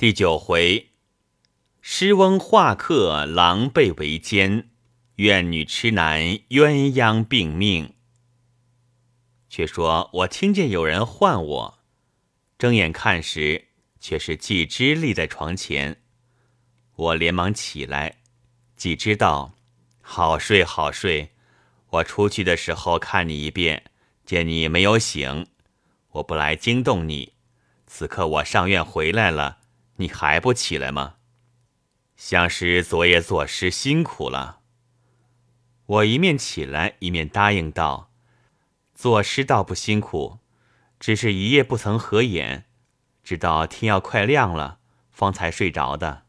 第九回，诗翁画客狼狈为奸，怨女痴男鸳鸯并命。却说我听见有人唤我，睁眼看时，却是季之立在床前。我连忙起来，季之道：“好睡好睡，我出去的时候看你一遍，见你没有醒，我不来惊动你。此刻我上院回来了。”你还不起来吗？相师昨夜作诗辛苦了。我一面起来，一面答应道：“作诗倒不辛苦，只是一夜不曾合眼，直到天要快亮了，方才睡着的。”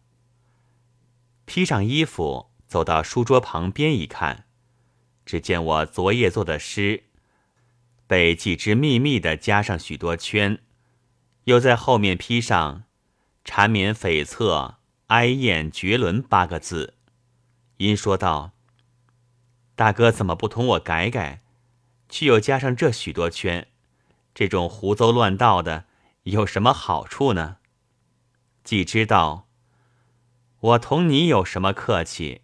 披上衣服，走到书桌旁边一看，只见我昨夜做的诗，被几只密密的加上许多圈，又在后面披上。缠绵悱恻，哀艳绝伦八个字，因说道：“大哥怎么不同我改改，却又加上这许多圈？这种胡诌乱道的有什么好处呢？”既知道我同你有什么客气，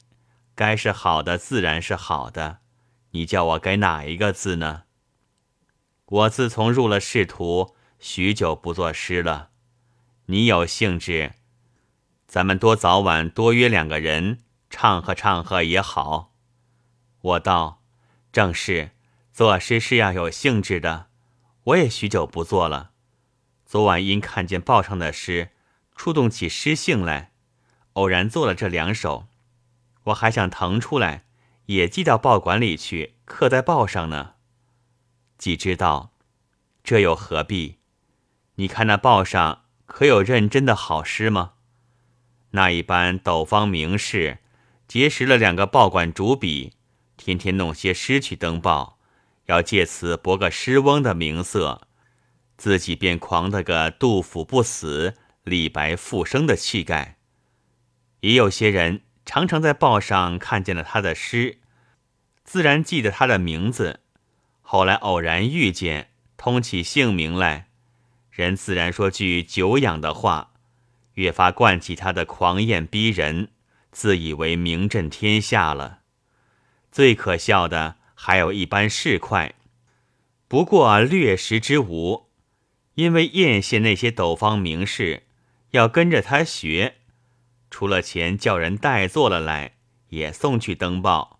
该是好的自然是好的，你叫我改哪一个字呢？我自从入了仕途，许久不作诗了。你有兴致，咱们多早晚多约两个人唱和唱和也好。我道，正是，作诗是要有兴致的。我也许久不做了，昨晚因看见报上的诗，触动起诗兴来，偶然做了这两首。我还想腾出来，也寄到报馆里去，刻在报上呢。既知道，这又何必？你看那报上。可有认真的好诗吗？那一般斗方名士结识了两个报馆主笔，天天弄些诗去登报，要借此博个诗翁的名色，自己便狂得个杜甫不死，李白复生的气概。也有些人常常在报上看见了他的诗，自然记得他的名字，后来偶然遇见，通起姓名来。人自然说句久仰的话，越发惯起他的狂艳逼人，自以为名震天下了。最可笑的还有一般市侩，不过略识之无，因为艳羡那些斗方名士，要跟着他学，出了钱叫人代做了来，也送去登报。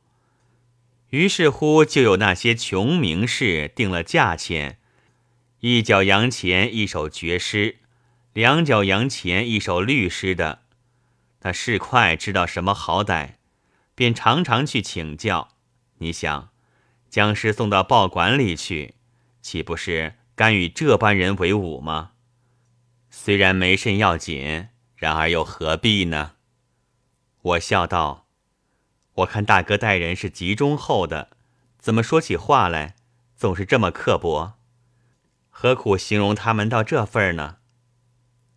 于是乎，就有那些穷名士定了价钱。一角洋钱一首绝诗，两角洋钱一首律诗的，他市侩知道什么好歹，便常常去请教。你想，将诗送到报馆里去，岂不是甘与这般人为伍吗？虽然没甚要紧，然而又何必呢？我笑道：“我看大哥待人是极忠厚的，怎么说起话来总是这么刻薄？”何苦形容他们到这份儿呢？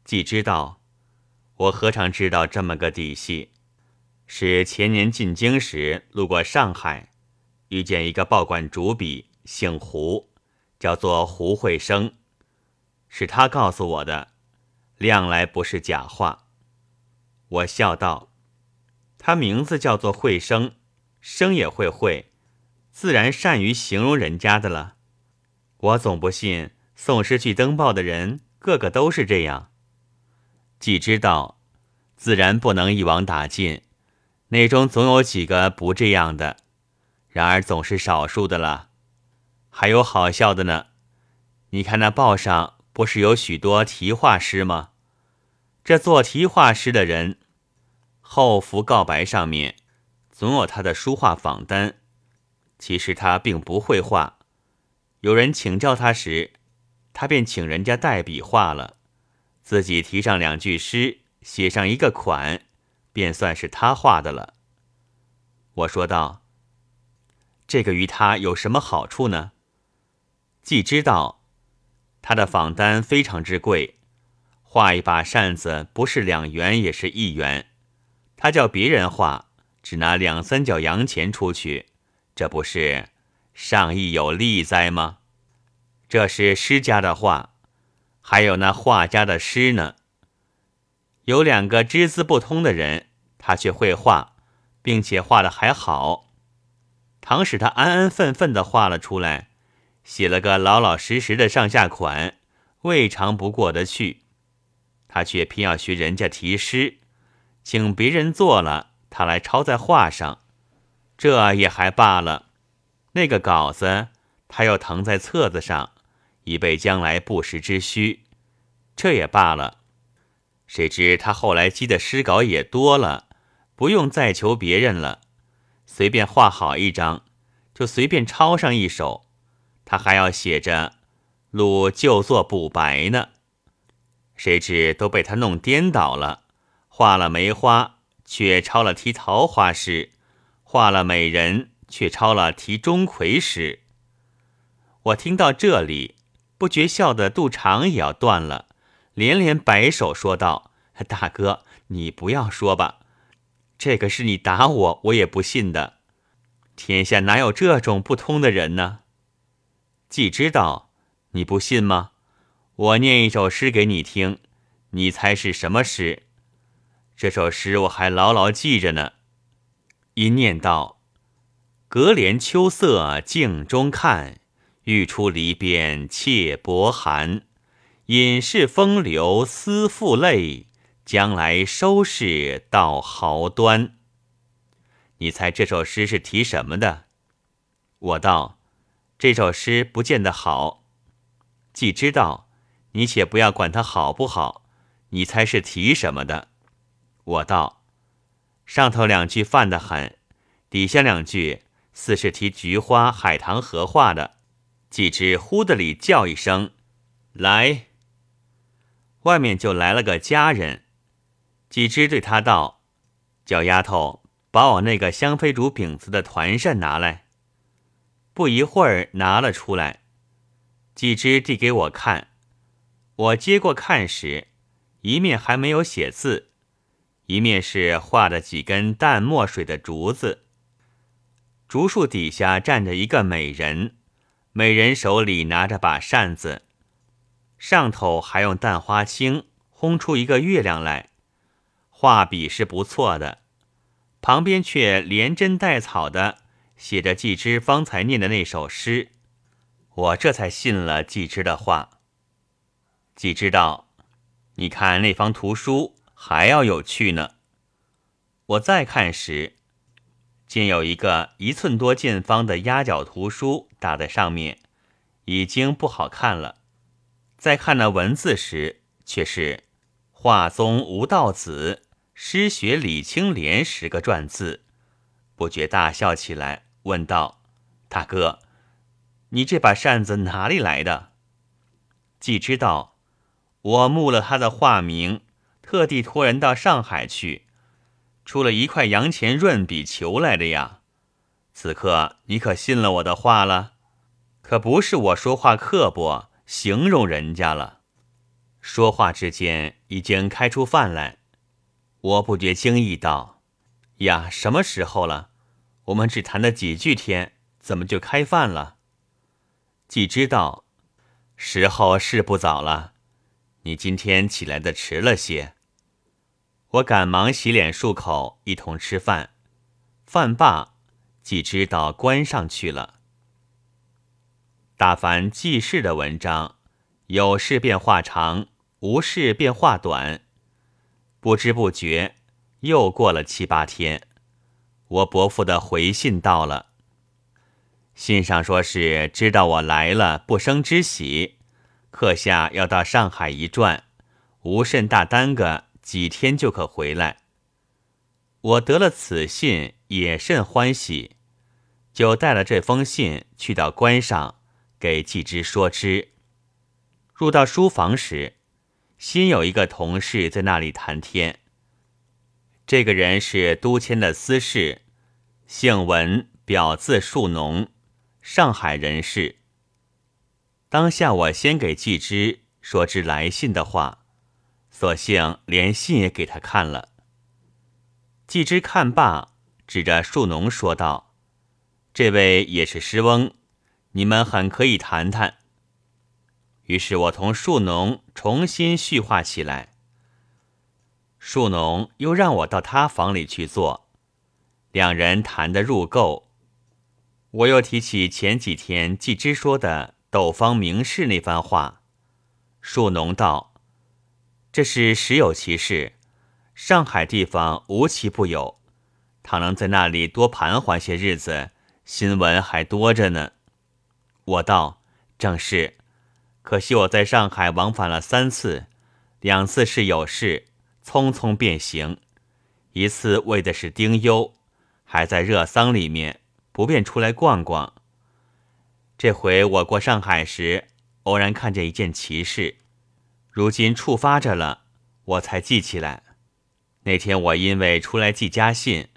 既知道，我何尝知道这么个底细？是前年进京时路过上海，遇见一个报馆主笔，姓胡，叫做胡慧生，是他告诉我的，量来不是假话。我笑道：“他名字叫做慧生，生也会会，自然善于形容人家的了。我总不信。”送诗去登报的人，个个都是这样。既知道，自然不能一网打尽，内中总有几个不这样的，然而总是少数的了。还有好笑的呢，你看那报上不是有许多题画诗吗？这做题画诗的人，后幅告白上面总有他的书画仿单，其实他并不会画。有人请教他时，他便请人家代笔画了，自己提上两句诗，写上一个款，便算是他画的了。我说道：“这个于他有什么好处呢？”既知道他的仿单非常之贵，画一把扇子不是两元也是一元，他叫别人画，只拿两三角洋钱出去，这不是上亦有利哉吗？这是诗家的话，还有那画家的诗呢。有两个只字不通的人，他却会画，并且画的还好。倘使他安安分分的画了出来，写了个老老实实的上下款，未尝不过得去。他却偏要学人家题诗，请别人做了，他来抄在画上，这也还罢了。那个稿子，他又誊在册子上，以备将来不时之需，这也罢了。谁知他后来积的诗稿也多了，不用再求别人了。随便画好一张，就随便抄上一首，他还要写着“鲁就作补白”呢。谁知都被他弄颠倒了，画了梅花，却抄了题桃花诗；画了美人，却抄了题钟馗诗。我听到这里，不觉笑得肚肠也要断了，连连摆手说道：“大哥，你不要说吧。”这个是你打我，我也不信的。天下哪有这种不通的人呢？既知道你不信吗？我念一首诗给你听，你猜是什么诗？这首诗我还牢牢记着呢。一念道：“隔帘秋色镜中看，欲出篱边切薄寒。隐士风流思妇泪。”将来收拾到毫端。你猜这首诗是题什么的？我道：这首诗不见得好。既知道，你且不要管它好不好。你猜是题什么的？我道：上头两句泛得很，底下两句似是题菊花海棠荷花的。既知忽的里叫一声：“来！”外面就来了个家人。几只对他道：“叫丫头把我那个香妃竹饼子的团扇拿来。”不一会儿拿了出来，几只递给我看。我接过看时，一面还没有写字，一面是画的几根淡墨水的竹子。竹树底下站着一个美人，美人手里拿着把扇子，上头还用淡花青烘出一个月亮来。画笔是不错的，旁边却连针带草的写着季之方才念的那首诗，我这才信了季之的话。季之道：“你看那方图书还要有趣呢。”我再看时，见有一个一寸多见方的压角图书打在上面，已经不好看了。再看那文字时，却是画宗吴道子。诗学李青莲十个篆字，不觉大笑起来，问道：“大哥，你这把扇子哪里来的？”既知道我慕了他的画名，特地托人到上海去，出了一块洋钱润笔求来的呀。此刻你可信了我的话了？可不是我说话刻薄，形容人家了。说话之间，已经开出饭来。我不觉惊异道：“呀，什么时候了？我们只谈了几句天，怎么就开饭了？”既知道时候是不早了，你今天起来的迟了些。我赶忙洗脸漱口，一同吃饭。饭罢，既知道关上去了。大凡记事的文章，有事便话长，无事便话短。不知不觉，又过了七八天，我伯父的回信到了。信上说是知道我来了，不生之喜，刻下要到上海一转，无甚大耽搁，几天就可回来。我得了此信，也甚欢喜，就带了这封信去到关上，给季之说之。入到书房时。新有一个同事在那里谈天。这个人是都迁的私事，姓文，表字树农，上海人士。当下我先给季之说之来信的话，索性连信也给他看了。季之看罢，指着树农说道：“这位也是诗翁，你们很可以谈谈。”于是我同树农重新叙话起来。树农又让我到他房里去坐，两人谈得入够。我又提起前几天季之说的斗方明士那番话，树农道：“这是实有其事，上海地方无奇不有。倘能在那里多盘桓些日子，新闻还多着呢。”我道：“正是，可惜我在上海往返了三次，两次是有事，匆匆便行；一次为的是丁忧，还在热丧里面。”不便出来逛逛。这回我过上海时，偶然看见一件奇事，如今触发着了，我才记起来。那天我因为出来寄家信，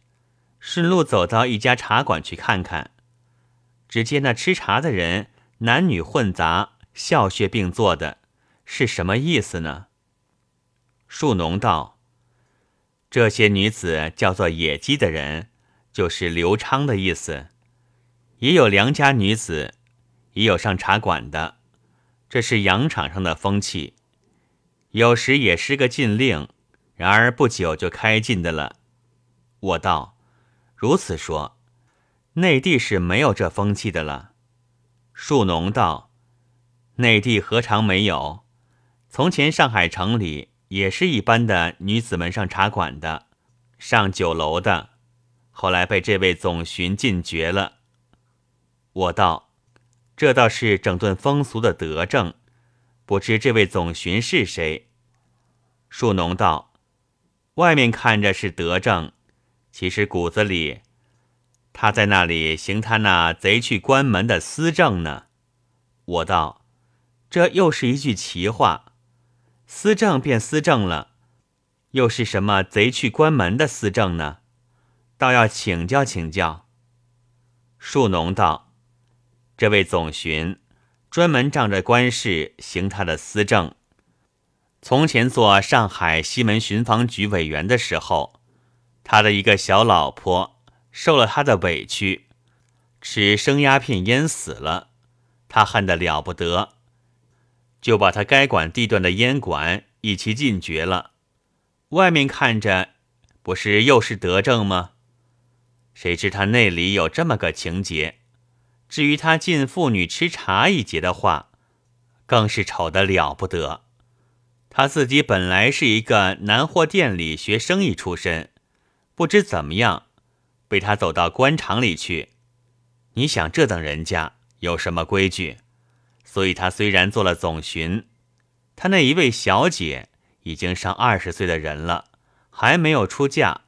顺路走到一家茶馆去看看，只见那吃茶的人男女混杂，笑谑并坐的，是什么意思呢？树农道：这些女子叫做野鸡的人。就是刘昌的意思，也有良家女子，也有上茶馆的，这是洋场上的风气。有时也是个禁令，然而不久就开禁的了。我道：如此说，内地是没有这风气的了。树农道：内地何尝没有？从前上海城里也是一般的女子们上茶馆的，上酒楼的。后来被这位总巡禁绝了。我道：“这倒是整顿风俗的德政，不知这位总巡是谁？”树农道：“外面看着是德政，其实骨子里，他在那里行他那贼去关门的私政呢。”我道：“这又是一句奇话，私政便私政了，又是什么贼去关门的私政呢？”倒要请教请教。树农道：“这位总巡专门仗着官事行他的私政。从前做上海西门巡防局委员的时候，他的一个小老婆受了他的委屈，吃生鸦片淹死了。他恨得了不得，就把他该管地段的烟馆一起禁绝了。外面看着，不是又是德政吗？”谁知他内里有这么个情节，至于他进妇女吃茶一节的话，更是丑得了不得。他自己本来是一个南货店里学生意出身，不知怎么样，被他走到官场里去。你想这等人家有什么规矩？所以他虽然做了总巡，他那一位小姐已经上二十岁的人了，还没有出嫁。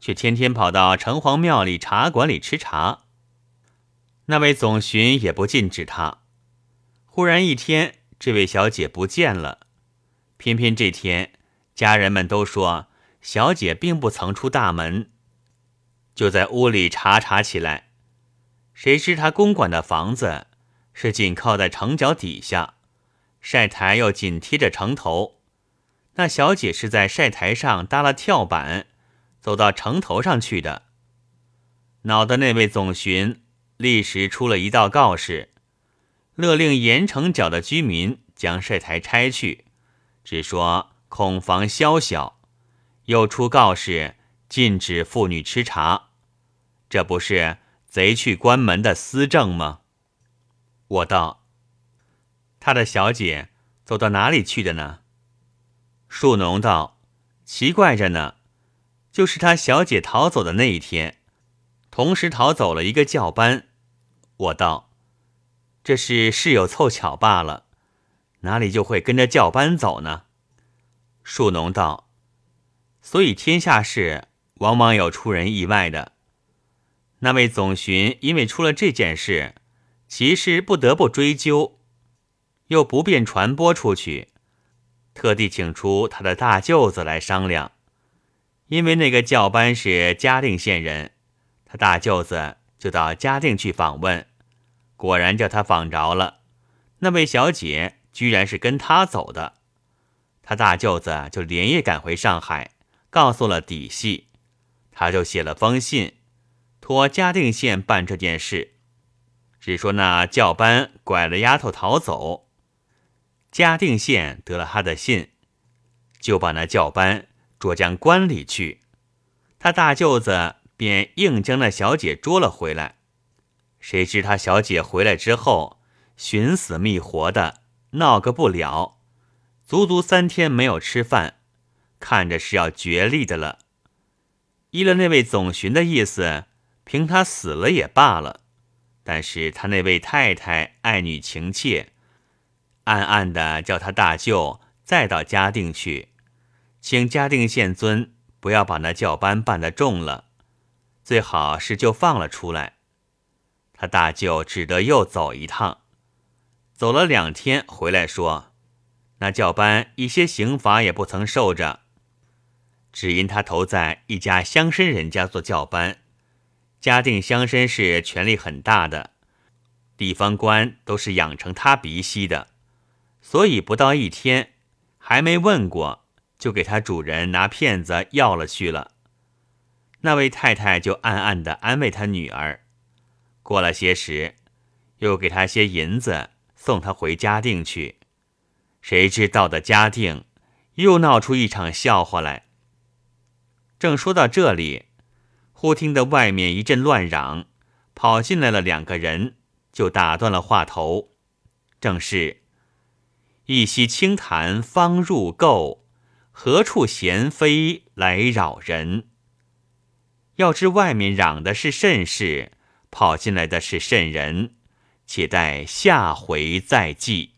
却天天跑到城隍庙里茶馆里吃茶。那位总巡也不禁止他。忽然一天，这位小姐不见了。偏偏这天，家人们都说小姐并不曾出大门，就在屋里查查起来。谁知他公馆的房子是紧靠在城角底下，晒台又紧贴着城头。那小姐是在晒台上搭了跳板。走到城头上去的，恼的那位总巡立时出了一道告示，勒令盐城角的居民将晒台拆去，只说恐防宵小，又出告示禁止妇女吃茶，这不是贼去关门的私政吗？我道：他的小姐走到哪里去的呢？树农道：奇怪着呢。就是他小姐逃走的那一天，同时逃走了一个教班。我道：“这是事有凑巧罢了，哪里就会跟着教班走呢？”树农道：“所以天下事往往有出人意外的。那位总巡因为出了这件事，其实不得不追究，又不便传播出去，特地请出他的大舅子来商量。”因为那个教班是嘉定县人，他大舅子就到嘉定去访问，果然叫他访着了。那位小姐居然是跟他走的，他大舅子就连夜赶回上海，告诉了底细，他就写了封信，托嘉定县办这件事，只说那教班拐了丫头逃走，嘉定县得了他的信，就把那教班。捉将关里去。他大舅子便硬将那小姐捉了回来。谁知他小姐回来之后，寻死觅活的闹个不了，足足三天没有吃饭，看着是要绝力的了。依了那位总巡的意思，凭他死了也罢了。但是他那位太太爱女情切，暗暗的叫他大舅再到嘉定去，请嘉定县尊不要把那教班办得重了，最好是就放了出来。他大舅只得又走一趟，走了两天回来说，那教班一些刑罚也不曾受着，只因他投在一家乡绅人家做教班。嘉定乡绅是权力很大的，地方官都是养成他鼻息的，所以不到一天，还没问过，就给他主人拿片子要了去了。那位太太就暗暗的安慰她女儿，过了些时，又给她些银子，送她回嘉定去。谁知到的嘉定，又闹出一场笑话来。正说到这里。忽听得外面一阵乱嚷，跑进来了两个人，就打断了话头。正是一夕清谈方入垢，何处闲飞来扰人？要知外面嚷的是甚事，跑进来的是甚人？且待下回再记。